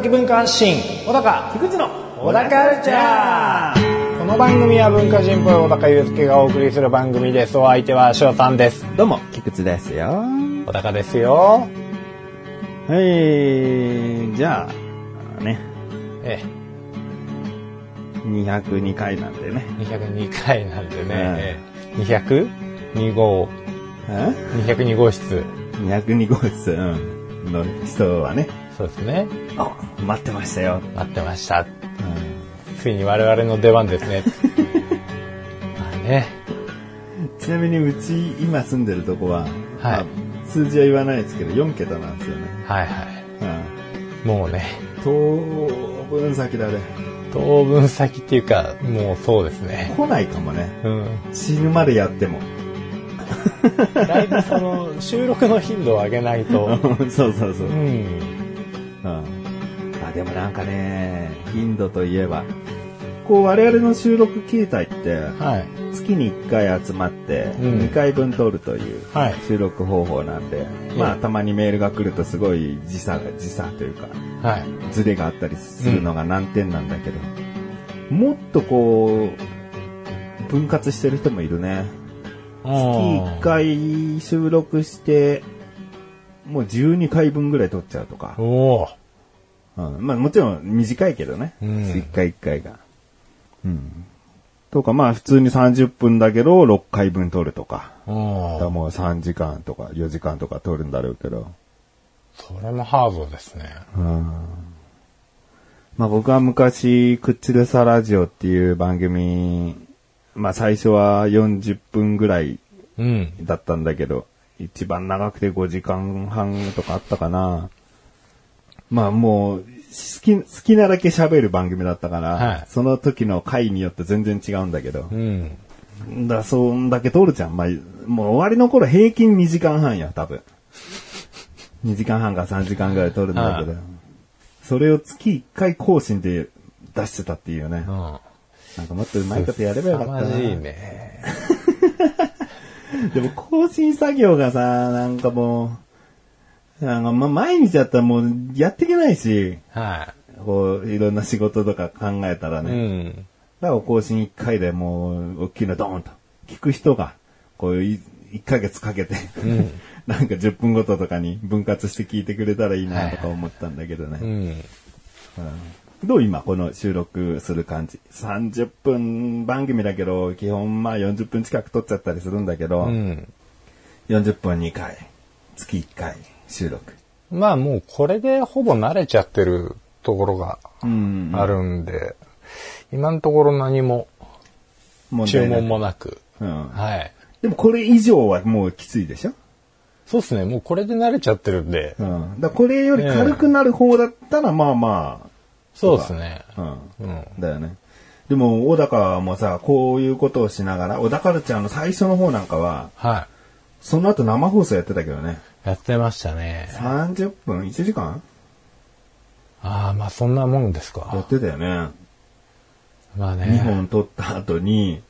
的文化発信小高菊池の小高カルチャーこの番組は文化人っぽい小高祐介がお送りする番組です。お相手は翔さんです。どうも、菊池ですよ。小高ですよ。はい、じゃあ、ね、え202回なんでね。え202回なんでね、うん。ええ。202号え？202号室 ?202 号室うん。の人はね、そうですねあ、待ってましたよ。待ってましたついに我々の出番ですね まあねちなみにうち今住んでるとこは、はいまあ数字は言わないですけど4桁なんですよね。はいはいもうねうん。当分先だね。当分先っていうかもうそうですね来ないかもね。うん死ぬまでやっても。だいぶその収録の頻度を上げないと そうそうそう。ううん。んあ、でもなんかね、頻度といえば、こう我々の収録形態って、はい。月に1回集まってうん。2回分撮るというはい。収録方法なんで、まあたまにメールが来るとすごい時差が時差というかはい。ズレがあったりするのが難点なんだけど、もっとこう分割してる人もいるね。月1回収録してもう12回分ぐらい撮っちゃうとか。お、お。うん、まあもちろん短いけどね、うん。1回1回が。うん。とかまあ普通に30分だけど6回分撮るとか。おだからもう3時間とか4時間とか撮るんだろうけど。それもハードですね。まあ僕は昔、クッチルサラジオっていう番組、まあ最初は40分ぐらいうん。だったんだけど、一番長くて5時間半とかあったかな。まあもう、好き、好きなだけ喋る番組だったから、はいその時の回によって全然違うんだけどう。んだそんだけ撮るじゃん。まあ、もう終わりの頃平均2時間半や、多分。2時間半か3時間ぐらい撮るんだけど。はそれを月1回更新で出してたっていうね。うんなんかもっとうまいことやればよかったな。いね でも更新作業がさ、なんかもう、なんかま、毎日やったらもうやっていけないし、はこう、いろんな仕事とか考えたらい、うね。んだから更新1回でもう、大きいのドーンと。聞く人が、こう、い1ヶ月かけて、うん なんか10分ごととかに分割して聞いてくれたらいいなとか思ったんだけどね。うんどう今この収録する感じ ?30 分番組だけど、基本まあ40分近く撮っちゃったりするんだけど、うん40分2回、月1回収録。まあもうこれでほぼ慣れちゃってるところがうん。あるんで、今のところ何も注文もなく、うん。はい。でもこれ以上はもうきついでしょ？そうですね、もうこれで慣れちゃってるんで、うん。だからこれより軽くなる方だったら、まあまそうですね。あ、うん。うん。だよね。でも、小高もさ、こういうことをしながら、小高カルチャーの最初の方なんかは、はその後生放送やってたけどね。い。やってましたね。30分 ?1 時間？ああ、まあそんなもんですやかっ。てたよね。2まあね。本撮った後に、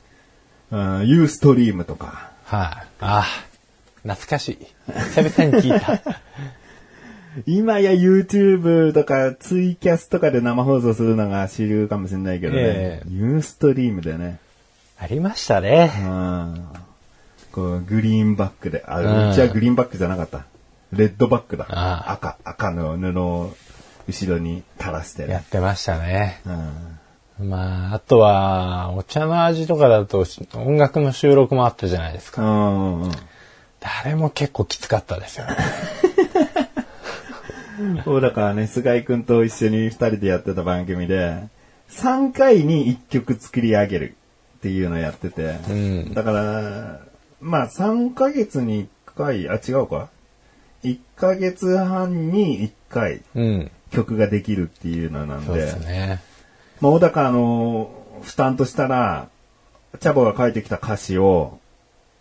うん、ユーストリームとか、はい。ああ、懐かしい。久々に聞いた。今や YouTube とかツイキャスとかで生放送するのが主流かもしれないけどね。ええユーストリームでね。ありましたね。うん。こう、グリーンバックで、あ、うんうちはグリーンバックじゃなかった。レッドバックだ。ああ赤、赤の布を後ろに垂らしてね。やってましたね。うん。まあ、あとは、お茶の味とかだと音楽の収録もあったじゃないですか。うんうん誰も結構きつかったですよね。うん。そうだからね、菅井くんと一緒に二人でやってた番組で、3回に1曲作り上げるっていうのをやってて、うんだから、まあ3ヶ月に1回、あ、違うか ?1 ヶ月半に1回うん。曲ができるっていうのなんそうで、ですね。まあ、小高あの、負担としたら、チャボが書いてきた歌詞を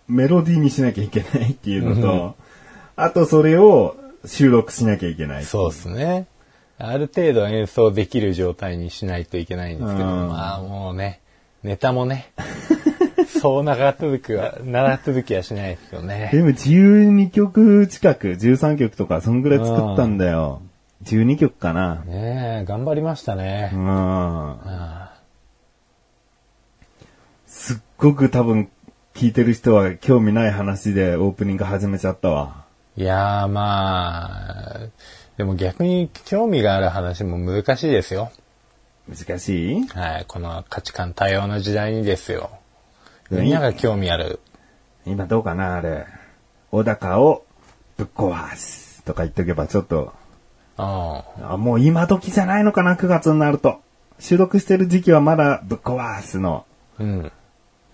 メロディーにしなきゃいけないっていうのと、あとそれを収録しなきゃいけない。そうですね。ある程度演奏できる状態にしないといけないんですけど、うんまあもうね、ネタもね、そう長続きは、長続きはしないですよね。でも12曲近く、13曲とか、そんぐらい作ったんだよ。12曲かな。ねえ、頑張りましたねう。ん。あすっごく多分、聞いてる人は興味ない話でオープニング始めちゃったわ。いやーまあ、でも逆に興味がある話も難しいですよ。難しい？はい、この価値観多様の時代にですよ。うんみんなが興味ある。今どうかなあれ。小高をぶっ壊すとか言っとけばちょっと、うん。あもう今時じゃないのかな9月になると。収録してる時期はまだぶっ壊すの、うん。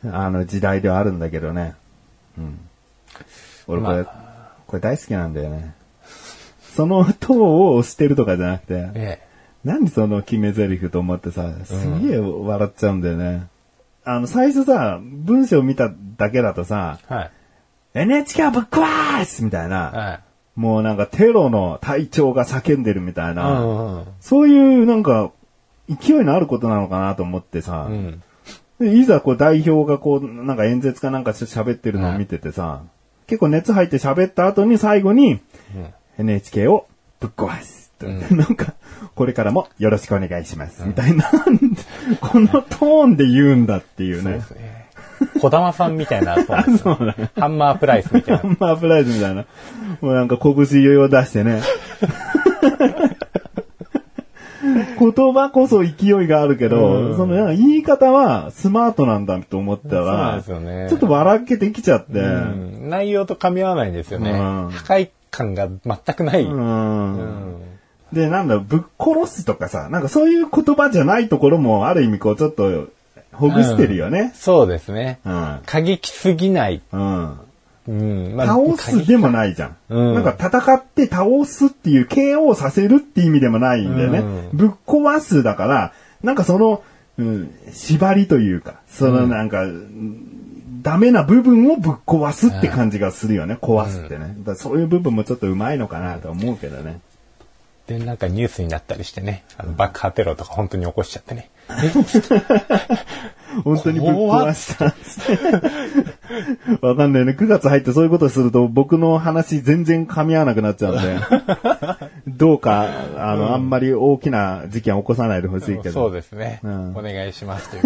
あの時代ではあるんだけどね。うん。俺これ、まこれ大好きなんだよね。その塔を押してるとかじゃなくて、え何その決め台詞と思ってさ、すげえ笑っちゃうんだよね。あの、最初さ、文章見ただけだとさ、え。はい。NHK はぶっ壊すみたいな、はい。もうなんかテロの隊長が叫んでるみたいな、うんうんそういうなんか、勢いのあることなのかなと思ってさ、うん。でいざこう代表がこう、なんか演説かなんか喋ってるのを見ててさ、結構熱入って喋った後に最後に、NHK をぶっ壊す。なんか、これからもよろしくお願いします。みたいな、このトーンで言うんだっていうね。小玉さんみたいな、そうですハンマープライスみたいな。ハンマープライズみたいな。もうなんか拳を出してね。言葉こそ勢いがあるけど、うんその言い方はスマートなんだと思ったら、ですよねちょっと笑けてきちゃって、うん内容と噛み合わないんですよね。うん不快感が全くない。で、なんだ、ぶっ殺すとかさ、なんかそういう言葉じゃないところもある意味こうちょっとほぐしてるよね。そうですね。うん。過激すぎない。うん。うん。まあ倒すでもないじゃん。うんなんか戦って倒すっていう KO させるって意味でもないんだよね。うんぶっ壊すだから、なんかその、うん、縛りというか、そのなんか、ダメな部分をぶっ壊すって感じがするよね。壊すってね。そういう部分もちょっとうまいのかなと思うけどね。で、なんかニュースになったりしてね、あの爆破テロとか本当に起こしちゃってね。本当にぶっ壊したっつって。わかんないね。9月入ってそういうことすると僕の話全然噛み合わなくなっちゃうんで。どうか、あの、あんまり大きな事件起こさないでほしいけど。そうですね。うんお願いしますという。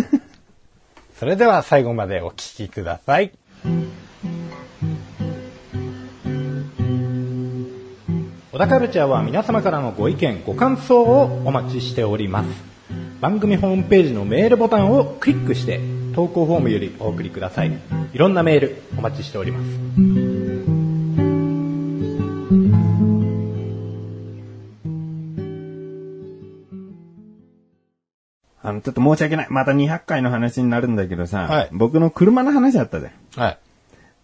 それでは最後までお聞きください。小田カルチャーは皆様からのご意見、ご感想をお待ちしております。番組ホームページのメールボタンをクリックして投稿フォームよりお送りください。いろんなメールお待ちしております。あの、ちょっと申し訳ない。また200回の話になるんだけどさ、はい僕の車の話だったで。はい。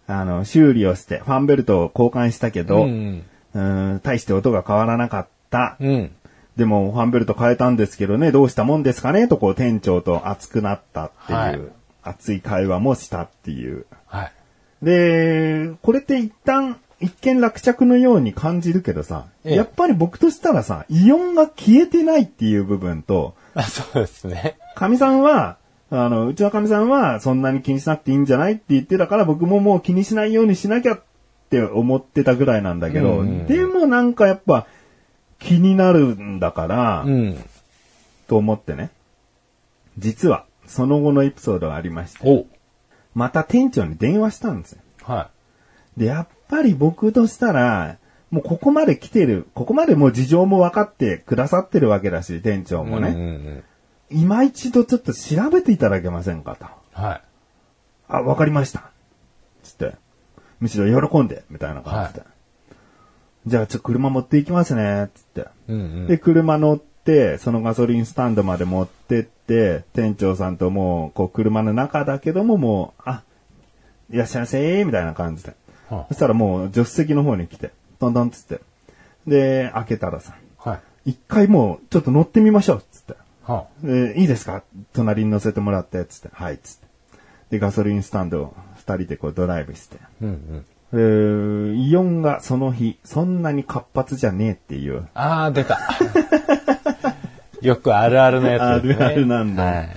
あの、修理をして、ファンベルトを交換したけど、ううんーん、大して音が変わらなかった。うん。でも、ファンベルト変えたんですけどね、どうしたもんですかねとこう、店長と熱くなったっていう、はい熱い会話もしたっていう。はい。で、これって一旦、一見落着のように感じるけどさ、ええやっぱり僕としたらさ、イオンが消えてないっていう部分と、あそうですね。かみさんは、あの、うちのかみさんはそんなに気にしなくていいんじゃないって言ってたから僕ももう気にしないようにしなきゃって思ってたぐらいなんだけど、うんでもなんかやっぱ気になるんだから、うん。と思ってね。実は、その後のエピソードがありまして、おまた店長に電話したんですよ。はで、やっぱり僕としたら、もうここまで来てる、ここまでもう事情も分かってくださってるわけだし、店長い。もね。うんうんうん今一度ちょっと調べていただけませんかと。はい。あ、わかりました。つって。むしろ喜んで、みたいな感じで。じゃあ、ちょ、車持って行きますね、つって。うんうん。で、車乗って、そのガソリンスタンドまで持ってって、店長さんともう、こう、車の中だけども、もう、あ、いらっしゃいませみたいな感じで。はそしたらもう、助手席の方に来て、トントンつって。で、開けたらさ、はい。一回もう、ちょっと乗ってみましょう、つって。はでいいですか？隣に乗せてもらって、つって。はい、つって。で、ガソリンスタンドを二人でこうドライブして。うんうん。えー、イオンがその日、そんなに活発じゃねえっていう。あー、出た。よくあるあるのやつね。あるあるなんだはい。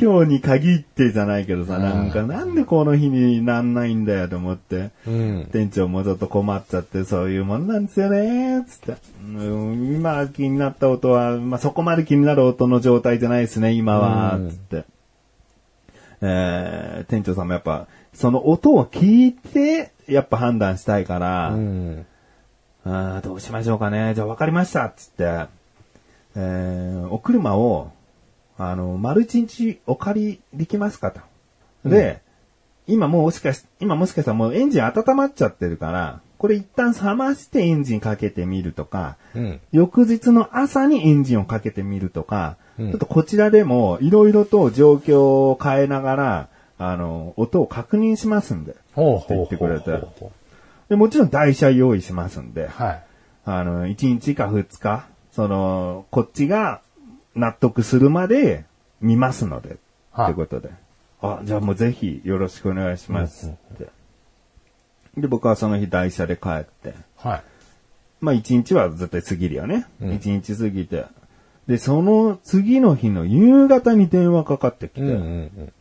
今日に限ってじゃないけどさ、うんなんかなんでこの日になんないんだよと思って。うん。店長もちょっと困っちゃって、そういうもんなんですよね、つって。うん今気になった音は、まあ、そこまで気になる音の状態じゃないですね、今は、うんつって。えー、店長さんもやっぱ、その音を聞いて、やっぱ判断したいから、うん。あーどうしましょうかね。じゃあ分かりました、つって。えー、お車を、あの、丸一日お借りできますかと。で、今もしかし、今もしかしたらもうエンジン温まっちゃってるから、これ一旦冷ましてエンジンかけてみるとか、うん。翌日の朝にエンジンをかけてみるとか、うんちょっとこちらでもいろいろと状況を変えながら、あの、音を確認しますんで。ほうって言ってくれてでもちろん台車用意しますんでう。、はい。あの、1日か2日、その、こっちが納得するまで見ますので、はいってことで。あ、じゃあもうぜひよろしくお願いしますって。で、僕はその日台車で帰って、はい。まあ1日は絶対過ぎるよね。うん1日過ぎて。で、その次の日の夕方に電話かかってきて、うんうんうん。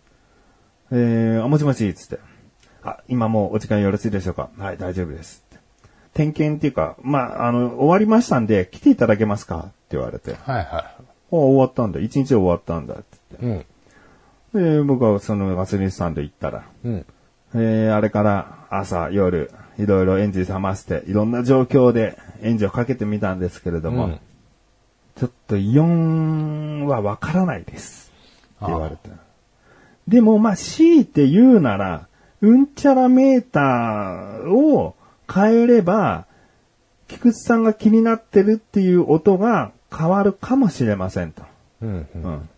えー、あもしもし、つって。あ、今もうお時間よろしいでしょうか？はい、大丈夫です。点検っていうか、まあ、あの、終わりましたんで、来ていただけますか？って言われて。あ、はいは終わったんだ。一日終わったんだ。つって。い。うん。で、僕はそのガソリンスタンド行ったら、うん。えー、あれから朝、夜、いろいろエンジン冷まして、いろんな状況でエンジンをかけてみたんですけれども、うんちょっとイオンはわからないです。って言われて。でも、まあ、強いて言うなら、うんちゃらメーターを変えれば、菊池さんが気になってるっていう音が変わるかもしれませんと。うんう。うんん。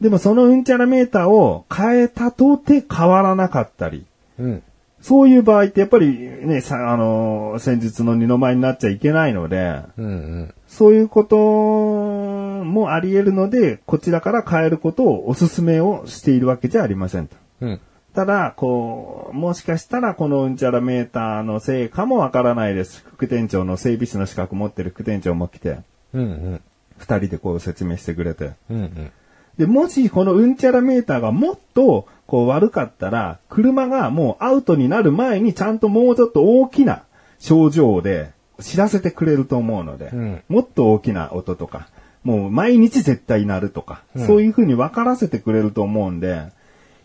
でもそのうんちゃらメーターを変えたとて変わらなかったり、うん。そういう場合ってやっぱりね、さあの、戦術の二の舞になっちゃいけないので、うんうん。そういうこともあり得るので、こちらから変えることをお勧めをしているわけじゃありませんと。うん。ただ、こう、もしかしたらこのうんちゃらメーターのせいかもわからないです。副店長の整備士の資格持ってる副店長も来て、うんうん。二人でこう説明してくれて。うんうん。で、もしこのうんちゃらメーターがもっとこう悪かったら、車がもうアウトになる前にちゃんともうちょっと大きな症状で知らせてくれると思うので、うんもっと大きな音とか、もう毎日絶対鳴るとか、うんそういう風に分からせてくれると思うんで、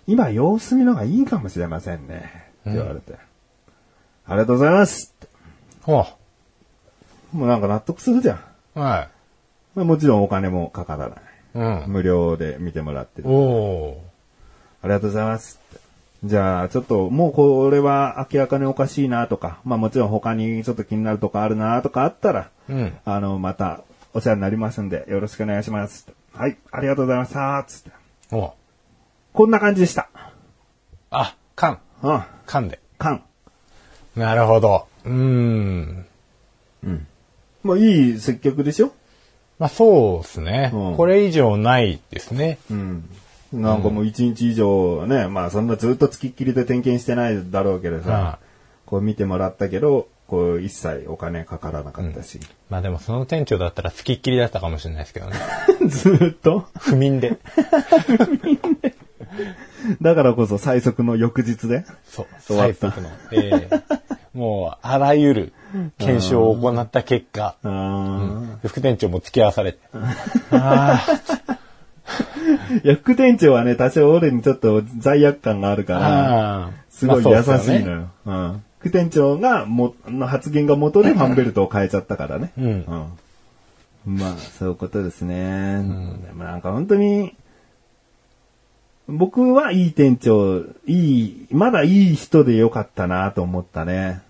今様子見の方がいいかもしれませんね。って言われて。ありがとうございますほもうなんか納得するじゃん。う。はまあもちろんお金もかからない。い。うん。無料で見てもらってる。おありがとうございます。じゃあ、ちょっと、もうこれは明らかにおかしいなとか、まあもちろん他にちょっと気になるとかあるなとかあったら、ー。うん。あの、またお世話になりますんで、よろしくお願いします。はい、ありがとうございましたつって。こんな感じでした。あ、缶。うん、缶で。缶。なるほど。うーん。まあいい接客でしょ？まあそうですね、うんこれ以上ないですね。うん。なんかもう一日以上ね、まあそんなずっと付きっきりで点検してないだろうけどさ、こう見てもらったけど、こう一切お金かからなかったし。まあでもその店長だったら付きっきりだったかもしれないですけどね。ずーっと？不眠で。だからこそ最速の翌日で？そう。最速の。ええもう、あらゆる検証を行った結果、あー副店長も付き合わされて。あいや、副店長はね、多少俺にちょっと罪悪感があるかあら、ああすごい優まあそうっすよねしいのよ。うん。副店長が、も、の発言が元でファンベルトを変えちゃったからね。うんうん。まあ、そういうことですね。でもなんか本当に、僕はいい店長、いい、まだいい人でよかったなと思ったね。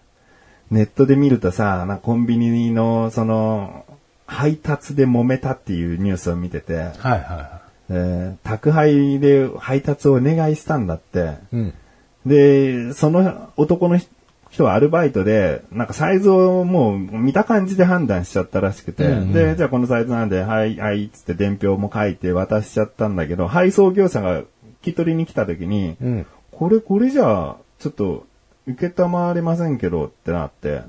ネットで見るとさ、なコンビニの、その、配達で揉めたっていうニュースを見てて、はいはいはえー宅配で配達をお願いしたんだって。い。うん。で、その男の人はアルバイトで、なんかサイズをもう見た感じで判断しちゃったらしくて、うんうんで、じゃあこのサイズなんで、はい、はい、つって伝票も書いて渡しちゃったんだけど、配送業者が引き取りに来た時に、うん。これ、これじゃあ、ちょっと、受けたまわれませんけどってなって、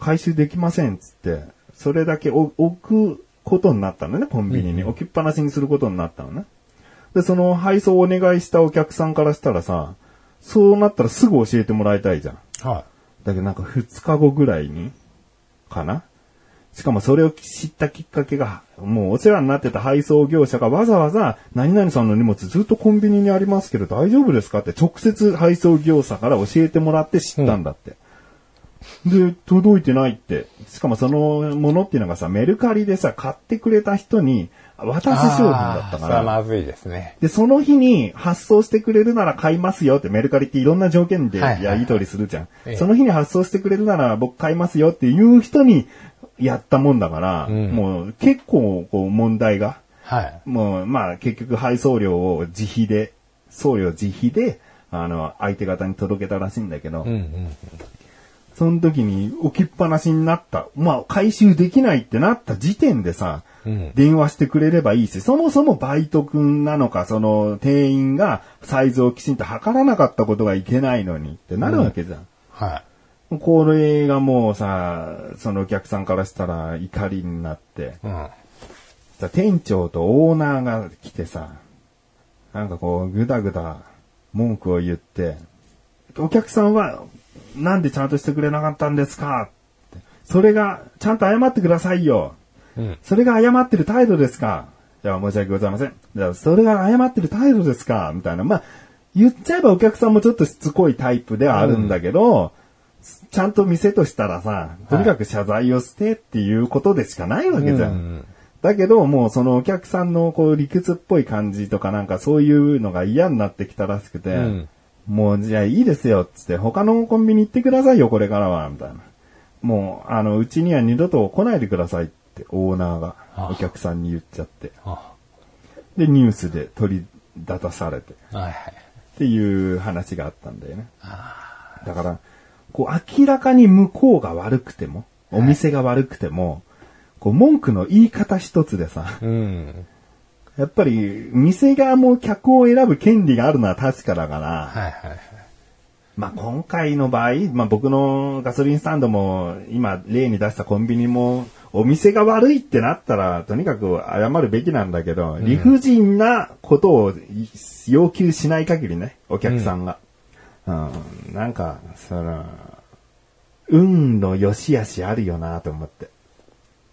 回収できませんっつって、それだけお置くことになったのね、コンビニに。置きっぱなしにすることになったのね。で、その配送をお願いしたお客さんからしたらさ、そうなったらすぐ教えてもらいたいじゃん。はだけどなんか2日後ぐらいに、かな？しかもそれを知ったきっかけが、もうお世話になってた配送業者がわざわざ、何々さんの荷物ずっとコンビニにありますけど大丈夫ですかって直接配送業者から教えてもらって知ったんだって。で、届いてないって。しかもそのものっていうのがさ、メルカリでさ、買ってくれた人に渡す商品だったあーそれはから。まずいですね。で、その日に発送してくれるなら買いますよってメルカリっていろんな条件でやり取りするじゃん。ええその日に発送してくれるなら僕買いますよっていう人にやったもんだから、うんもう結構こう問題が、はい。もうまあ結局配送料を自費で、送料自費で、あの、相手方に届けたらしいんだけど、うんうん。その時に置きっぱなしになった。まあ回収できないってなった時点でさ、うん電話してくれればいいし、そもそもバイト君なのか、その店員がサイズをきちんと測らなかったことがいけないのにってなるわけじゃん。はこれがもうさ、そのお客さんからしたら怒りになって、い。うん。さ店長とオーナーが来てさ、なんかこう、ぐだぐだ文句を言って、お客さんは、なんでちゃんとしてくれなかったんですか？ってそれが、ちゃんと謝ってくださいよ。うん。それが謝ってる態度ですか？じゃあ申し訳ございません。じゃあそれが謝ってる態度ですか？みたいな。まあ、言っちゃえばお客さんもちょっとしつこいタイプではあるんだけど、ちゃんと店としたらさ、とにかく謝罪をしてっていうことでしかないわけじゃん。うんだけど、もうそのお客さんのこう理屈っぽい感じとかなんかそういうのが嫌になってきたらしくて、うんもうじゃあいいですよっつって他のコンビニ行ってくださいよこれからは、みたいな。もう、あの、うちには二度と来ないでくださいってオーナーがあお客さんに言っちゃって。あで、ニュースで取り立たされて。っていう話があったんだよね。だから、こう明らかに向こうが悪くても、お店が悪くても、こう文句の言い方一つでさ、うん。やっぱり店側も客を選ぶ権利があるのは確かだから、はいはい。まあ今回の場合、まあ僕のガソリンスタンドも今例に出したコンビニもお店が悪いってなったらとにかく謝るべきなんだけど、理不尽なことを要求しない限りね、お客さんが。うん、なんか、その、運の良し悪しあるよなと思って。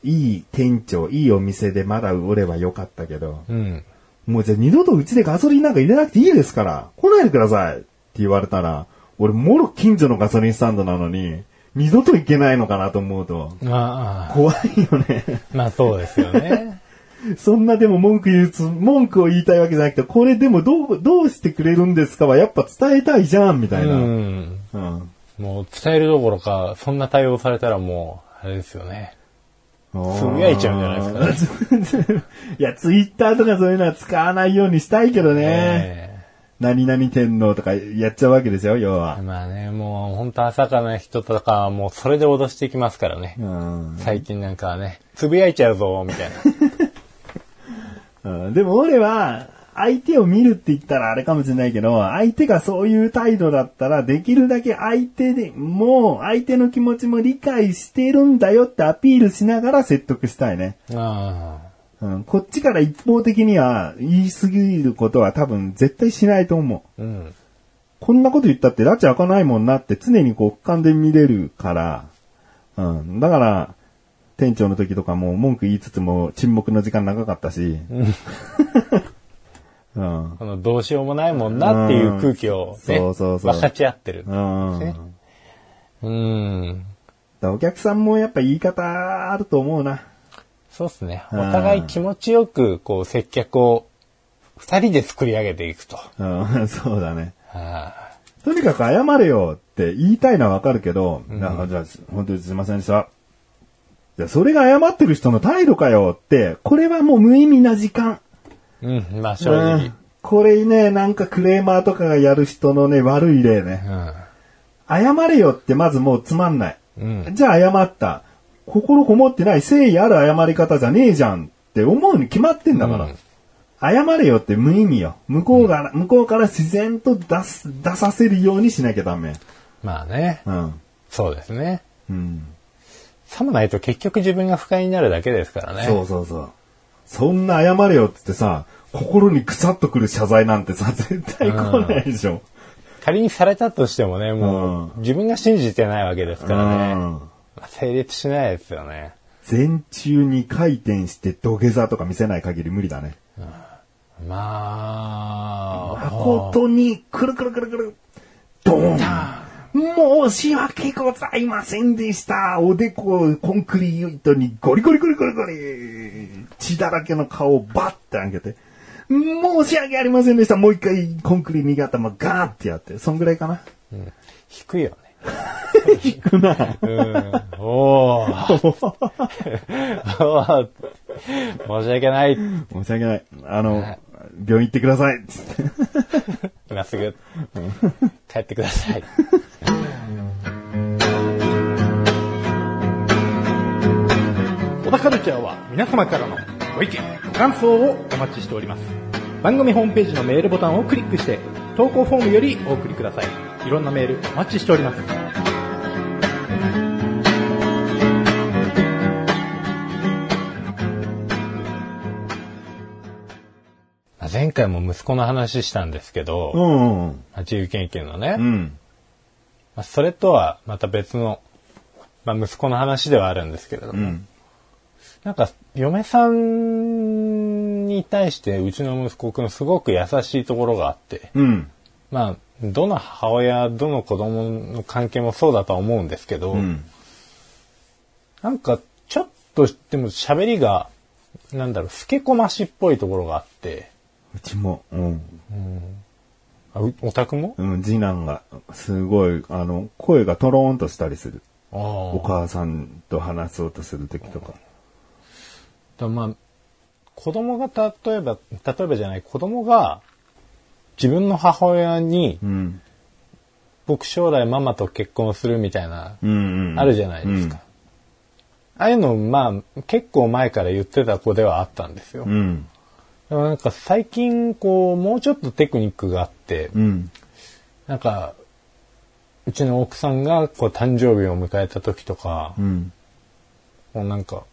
いい店長、いいお店でまだ売ればよかったけど、うん。もうじゃあ二度とうちでガソリンなんか入れなくていいですから、来ないでくださいって言われたら、俺もろ近所のガソリンスタンドなのに、二度と行けないのかなと思うと、ああ。怖いよね。まあそうですよね。そんなでも文句言うつ、文句を言いたいわけじゃなくて、これでもどう、どうしてくれるんですかはやっぱ伝えたいじゃん、みたういな。ん。うん。もう伝えるどころか、そんな対応されたらもう、あれですよね。つぶやいちゃうんじゃないですか、ね。いや、ツイッターとかそういうのは使わないようにしたいけどね。え何々天皇とかやっちゃうわけですよ、要えは。まあね、もう本当朝からな人とかはもうそれで脅していきますからね。うん最近なんかはね、つぶやいちゃうぞ、みたいな。うんでも俺は、相手を見るって言ったらあれかもしれないけど、相手がそういう態度だったら、できるだけ相手で、もう相手の気持ちも理解してるんだよってアピールしながら説得したいね。あうん、こっちから一方的には言い過ぎることは多分絶対しないと思う。あ。うん。こんなこと言ったって拉致開かないもんなって常にこう俯瞰で見れるから、うん。だから、店長の時とかも文句言いつつも沈黙の時間長かったし、うん。このどうしようもないもんなっていう空気をね、そうそうそう分かち合ってる。うん。ねうん。お客さんもやっぱ言い方あると思うな。そうですね。おうん互い気持ちよく、こう、接客を二人で作り上げていくと。うん、そうだね。はとにかく謝れよって言いたいのはわかるけど、なんかじゃあ、本当にすいませんでした。じゃあ、それが謝ってる人の態度かよって、これはもう無意味な時間。いうん、まあ正う直ん。これね、なんかクレーマーとかがやる人のね、悪い例ね。謝れよってまずもうつまんない。うん。うん。じゃあ謝った。心こもってない誠意ある謝り方じゃねえじゃんって思うに決まってんだから。うん謝れよって無意味よ。向こうが、向こうから自然と出す、出させるようにしなきゃダメ。まあね。うん。そうですね。うん。さもないと結局自分が不快になるだけですからね。そうそうそう。そんな謝れよってってさ、心にくさっとくる謝罪なんてさ、絶対来ないでしょ。仮にされたとしてもね、もう、自分が信じてないわけですからね。うんまあ成立しないですよね。前中に回転して土下座とか見せない限り無理だね。まあ、誠に、くるくるくるくる、ドーン申し訳ございませんでした。おでこをコンクリートにゴリゴリゴリゴリゴリ。血だらけの顔をバッて開けて。申し訳ありませんでした。もう一回コンクリ右頭ガーってやって。そんぐらいかな。引くよね。引くな。うん。おー。お ー申し訳ない。申し訳ない。あの、病院行ってください。今すぐ、帰ってください。田カルチャーは皆様からのご意見、ご感想をお待ちしております。番組ホームページのメールボタンをクリックして、投稿フォームよりお送りください。いろんなメールお待ちしております。前回も息子の話したんですけど、うんうん。自由研究のね、うん。まあ、それとはまた別の、まあ、息子の話ではあるんですけれども、うん。なんか嫁さんに対してうちの息子くんすごく優しいところがあって、うん。まあ、どの母親、どの子供の関係もそうだとは思うんですけど、うん。なんかちょっとでも喋りが、なんだろう、老けこましっぽいところがあって、うちも、うん。あうお宅も？うん、次男が、すごい、あの、声がトローンとしたりする。あお母さんと話そうとするときとか。だまあ、子供が例えば、例えばじゃない、子供が自分の母親に、うん。僕将来ママと結婚するみたいな、うんうん。あるじゃないですか。ああいうの、まあ、結構前から言ってた子ではあったんですよ。うん。でもなんか最近、こう、もうちょっとテクニックがあって、うん。なんか、うちの奥さんがこう誕生日を迎えた時とか、うん。もうなんか、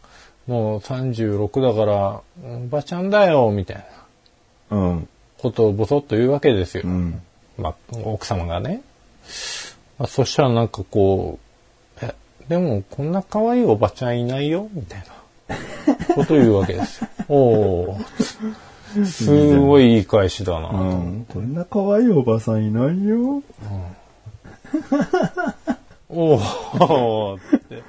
もう36だから、おばちゃんだよ、みたいなうん。ことをぼそっと言うわけですよ。うん。まあ、奥様がね。まあ、そしたらなんかこう、え、でもこんな可愛いおばちゃんいないよみたいなことを言うわけですよ。おーすごいいい返しだなと。うん。こんな可愛いおばさんいないよ。おーって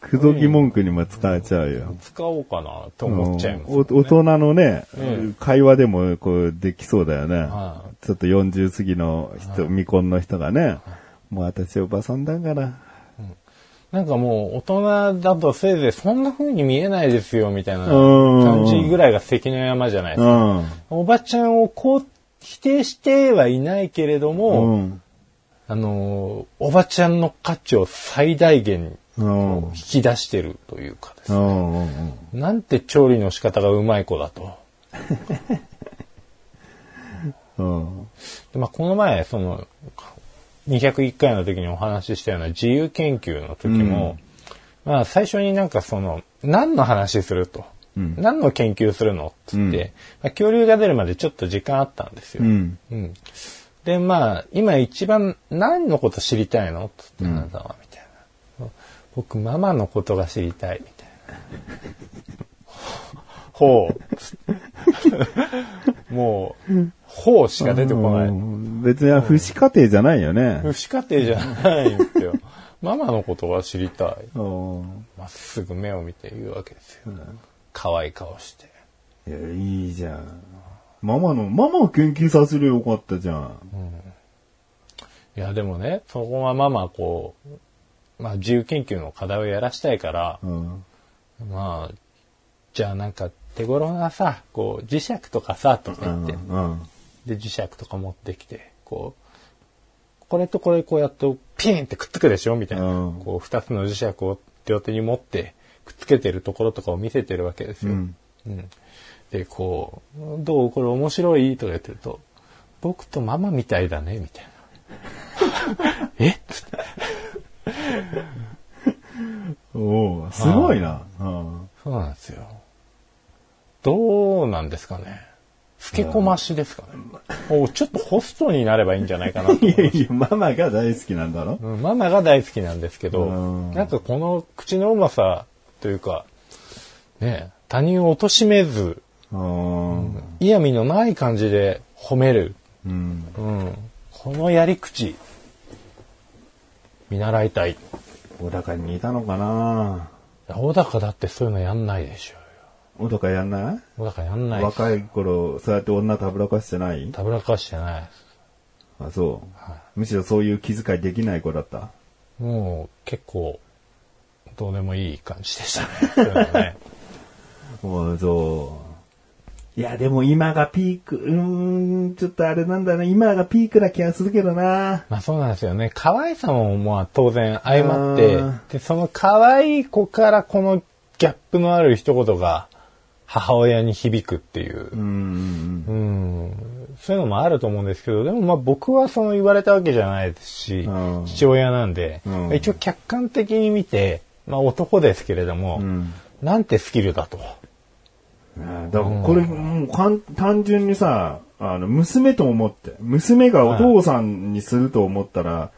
くどき文句にも使えちゃうよ。使おうかなと思っちゃいます、うんお大人のね、うん会話でもこうできそうだよね。はちょっと40過ぎの人、未婚の人がね、もう私おばさんだから。なんかもう大人だとせいぜいそんな風に見えないですよみたいなうん感じぐらいが関の山じゃないですうか。ん。おばちゃんをこう否定してはいないけれども、うん。あのーおばちゃんの価値を最大限うん。引き出してるというかですうね。ん。うん。なんて調理の仕方がうまい子だと。うん。でまあ、この前、その、201回の時にお話ししたような自由研究の時も、まあ、最初になんかその、何の話すると。うん何の研究するのっつって、まあ、恐竜が出るまでちょっと時間あったんですよ。うん。うん。で、まあ、今一番何のこと知りたいの？つって、あなたは、みたいな。僕、ママのことが知りたい、みたいな。ほう。もう、ほうしか出てこない。うん別に不死家庭じゃないよね。不死家庭じゃないんですよ。ママのことが知りたい。うんまっすぐ目を見て言うわけですよ。可愛い顔して。いや、いいじゃん。ママの、ママを研究させるよかったじゃん。いや、でもね、そこはママこう、まあ自由研究の課題をやらしたいから、うん。まあ、じゃあなんか手頃なさ、こう磁石とかさ、とか言って、うん。で磁石とか持ってきて、こう、これとこれこうやってピンってくっつくでしょみたいな。うんこう二つの磁石を両手に持ってくっつけてるところとかを見せてるわけですよ。うんうんで、こう、どうこれ面白いとか言ってると、僕とママみたいだねみたいな。え？つっておおすごいな。うんそうなんですよ。どうなんですかね。けこましですかね。おちょっとホストになればいいんじゃないかな いやいや、ママが大好きなんだろ？たうんママが大好きなんですけど、うんなんかこの口のうまさというか、ね、他人を貶めず、うん。嫌味のない感じで褒める。うん。うん。このやり口、見習いたい。小高に似たのかな？小高だってそういうのやんないでしょ小高やんない？小高やんない若い頃、そうやって女たぶらかしてない？たぶらかしてない。あ、そう。むしろそういう気遣いできない子だった？もう結構、どうでもいい感じでしたねもう、そう。いや、でも今がピーク、うーん、ちょっとあれなんだな、今がピークな気がするけどな。まあそうなんですよね。可愛さもまあ当然相まってうん、で、その可愛い子からこのギャップのある一言が母親に響くっていうう。ん。うんそういうのもあると思うんですけど、でもまあ僕はその言われたわけじゃないですし、うん父親なんで、うん一応客観的に見て、まあ男ですけれども、うん。なんてスキルだと。あだからこれ、もうかん単純にさ、あの、娘と思って、娘がお父さんにすると思ったら、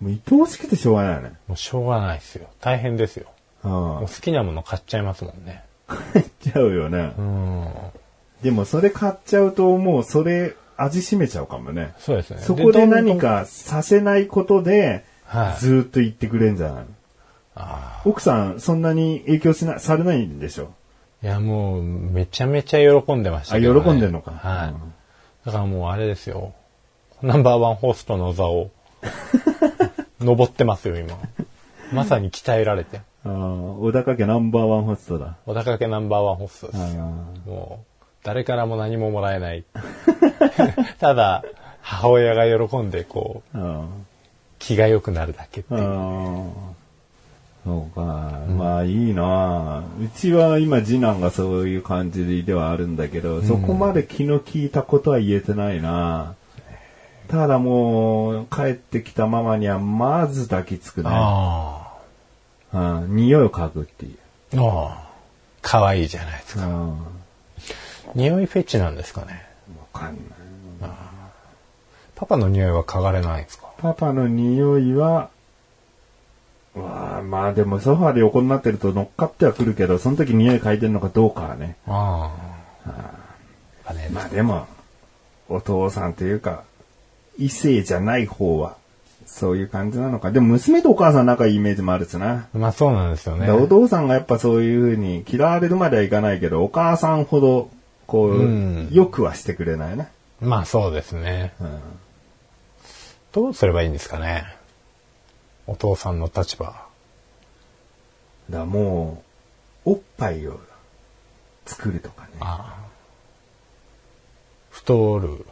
もう愛おしくてしょうがないよね。もうしょうがないですよ。大変ですよ。もうあ好きなもの買っちゃいますもんね。あ。買っちゃうよねう。ん。でもそれ買っちゃうともうそれ味しめちゃうかもね。そうですね。そこで何かさせないことで、はいずーっと言ってくれんじゃないあ奥さんそんなに影響しな、されないんでしょ？いや、もう、めちゃめちゃ喜んでましたね。喜んでんのか。はい。だからもうあれですよ。ナンバーワンホストの座を、登ってますよ、今。まさに鍛えられて。あー小高家ナンバーワンホストだ。小高家ナンバーワンホストです。あもう、誰からも何ももらえない。ただ、母親が喜んで、こう、気が良くなるだけってー。いう。そうか。まあいいなうちは今次男がそういう感じではあるんだけど、そこまで気の利いたことは言えてないなただもう、帰ってきたママにはまず抱きつくね。あうん匂いを嗅ぐっていう。あ。ああ。可愛いじゃないですか。うん匂いフェチなんですかね。わかんない。パパの匂いは嗅がれないんですか？パパの匂いは、わあまあでもソファーで横になってると乗っかってはくるけど、その時匂い嗅いでるのかどうかはね。ああ。まあでも、お父さんというか、異性じゃない方は、そういう感じなのか。でも娘とお母さん仲いいイメージもあるしな。まあそうなんですよね。でお父さんがやっぱそういう風に嫌われるまではいかないけど、お母さんほど、こう、うんよくはしてくれないな。まあそうですね。うんどうすればいいんですかね。お父さんの立場。だからもう、おっぱいを作るとかね。ああ。太る。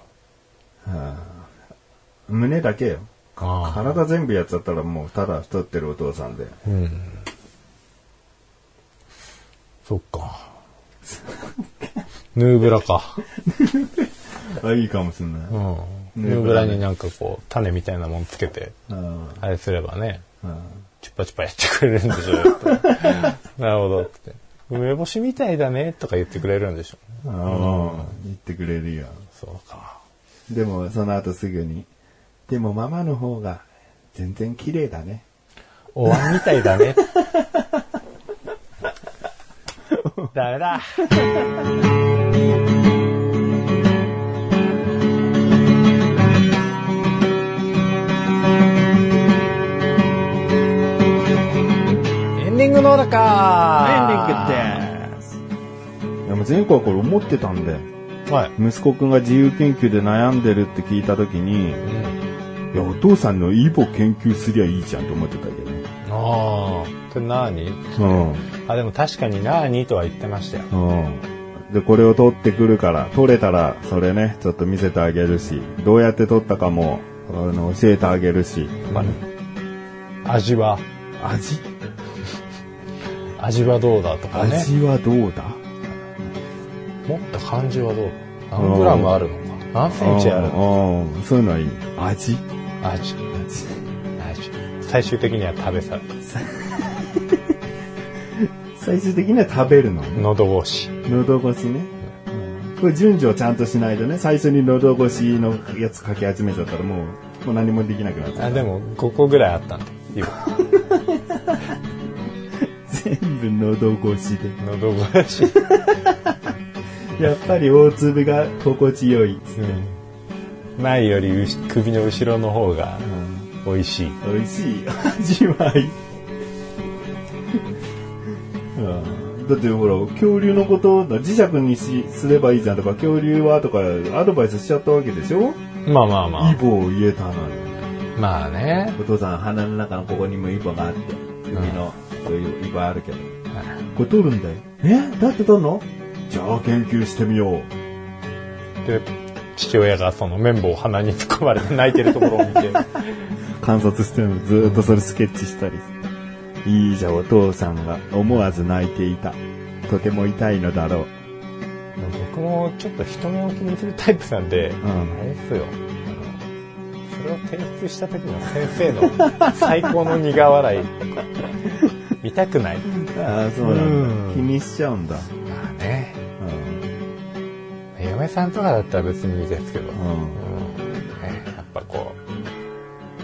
胸だけよ。ああ。体全部やっちゃったらもうただ太ってるお父さんで。うん。そっか。ヌーブラか。あ、いいかもしんない。うん。ヌーブラねヌーブラになんかこう、種みたいなもんつけて、うんあれすればね、うんチュッパチュッパやってくれるんでしょうよって なるほどって。梅干しみたいだねとか言ってくれるんでしょうね。ああ言ってくれるよ。そうか。でもその後すぐに。でもママの方が全然綺麗だね。お椀みたいだね。ダメだ。エンディングのだかエンディングです。でも前回これ思ってたんで、はい。息子くんが自由研究で悩んでるって聞いたときに、うん。いや、お父さんのイボ研究すりゃいいじゃんと思ってたけど。ああ。それ何うん。あ、でも確かに何とは言ってましたよ。うん。で、これを取ってくるから、取れたら、それね、ちょっと見せてあげるし、どうやって取ったかも、あの、教えてあげるし。まあね味は、味？味はどうだとかね。味はどうだ？持った感じはどう？だ何グラムあるのか？何センチあるのうんうんそういうのはいい。味？味。味。最終的には食べされ 最終的には食べるの？ね。喉越し。喉越しね。これ順序をちゃんとしないとね、最初に喉越しのやつ書き始めちゃったらもう、もう何もできなくなっちゃう。あでも5個ぐらいあったんで今全部喉越しで。喉越し、やっぱり大粒が心地よい。うん、前より首の後ろの方が美味しい。美味しい味わい。うん。だってほら、恐竜のこと、磁石にしすればいいじゃんとか、恐竜はとか、アドバイスしちゃったわけでしょ？まあまあまイボを言えたのに。あまあね。お父さん鼻の中のここにもイボがあって、首の、そういうイボあるけど。これ取るんだよ。え？だって取るの？じゃあ研究してみよう。で父親がその綿棒を鼻に突っ込まれて泣いてるところを見て観察してるのずーっとそれスケッチしたり。いいじゃん、お父さんが思わず泣いていた。とても痛いのだろう。僕もちょっと人目を気にするタイプなんで、んあれですよそれを提出した時の先生の最高の苦笑いくないああ、そうなんだ。うん気にしちゃうんだ。まあねう嫁さんとかだったら別にいいですけど、ん。うん。うんねやっぱこ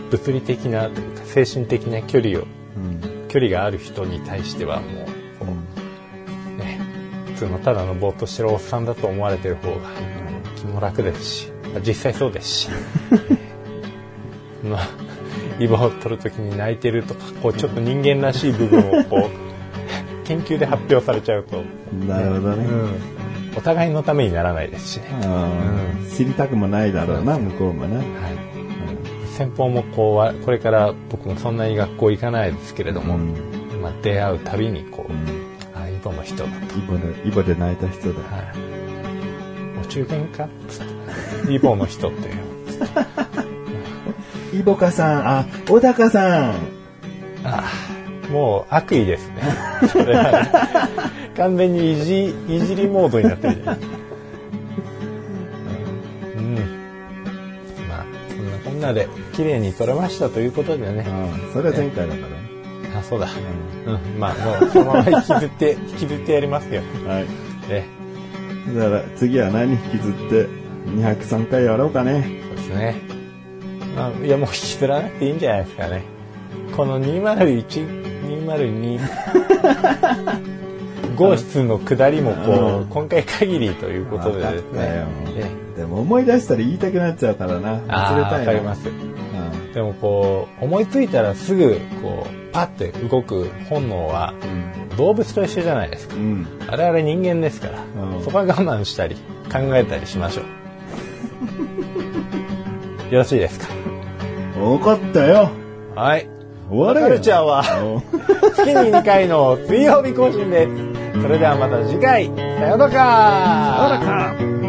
う物理的なというか精神的な距離をうん。距離がある人に対してはもうこうね普通のただのぼーっとしてるおっさんだと思われてる方が気も楽ですし実際そうですし まあイボを取る時に泣いてるとかこうちょっと人間らしい部分をこう 研究で発表されちゃうと、なるほどね。うん。お互いのためにならないですしね、うん。知りたくもないだろうな、向こうもね。はい、先方もこうはこれから僕もそんなに学校行かないですけれども、うん。まあ、出会うたびにこう、うん。あイボの人。だと、イボで、イボで泣いた人だ。はい、お中元かイボの人って イボカさん、あ、小高さん。あもう悪意ですね 完全にいじいじりモードになってるじゃないうんまあそんなこんなで綺麗に撮れましたということでねうん。それは前回だからね。あそうだうんまあもうそのまま引きずって 引きずってやりますよはい。ねだから次は何引きずって203回やろうかね。そうですね。まあ、いや、もう引きずらなくていいんじゃないですかね。この201、202号室の下りもこうんう、今回限りということでですね。ええでも思い出したら言いたくなっちゃうからな。ああ、忘れたいかります。うでもこう、思いついたらすぐ、こう、パッて動く本能は、動物と一緒じゃないですか。ん。うん。我々人間ですから、うんそこは我慢したり、考えたりしましょう。よろしいですか？分かったよ。はい。終われよ。カルチャーはお月に2回の水曜日更新です。それではまた次回、さようならあらか。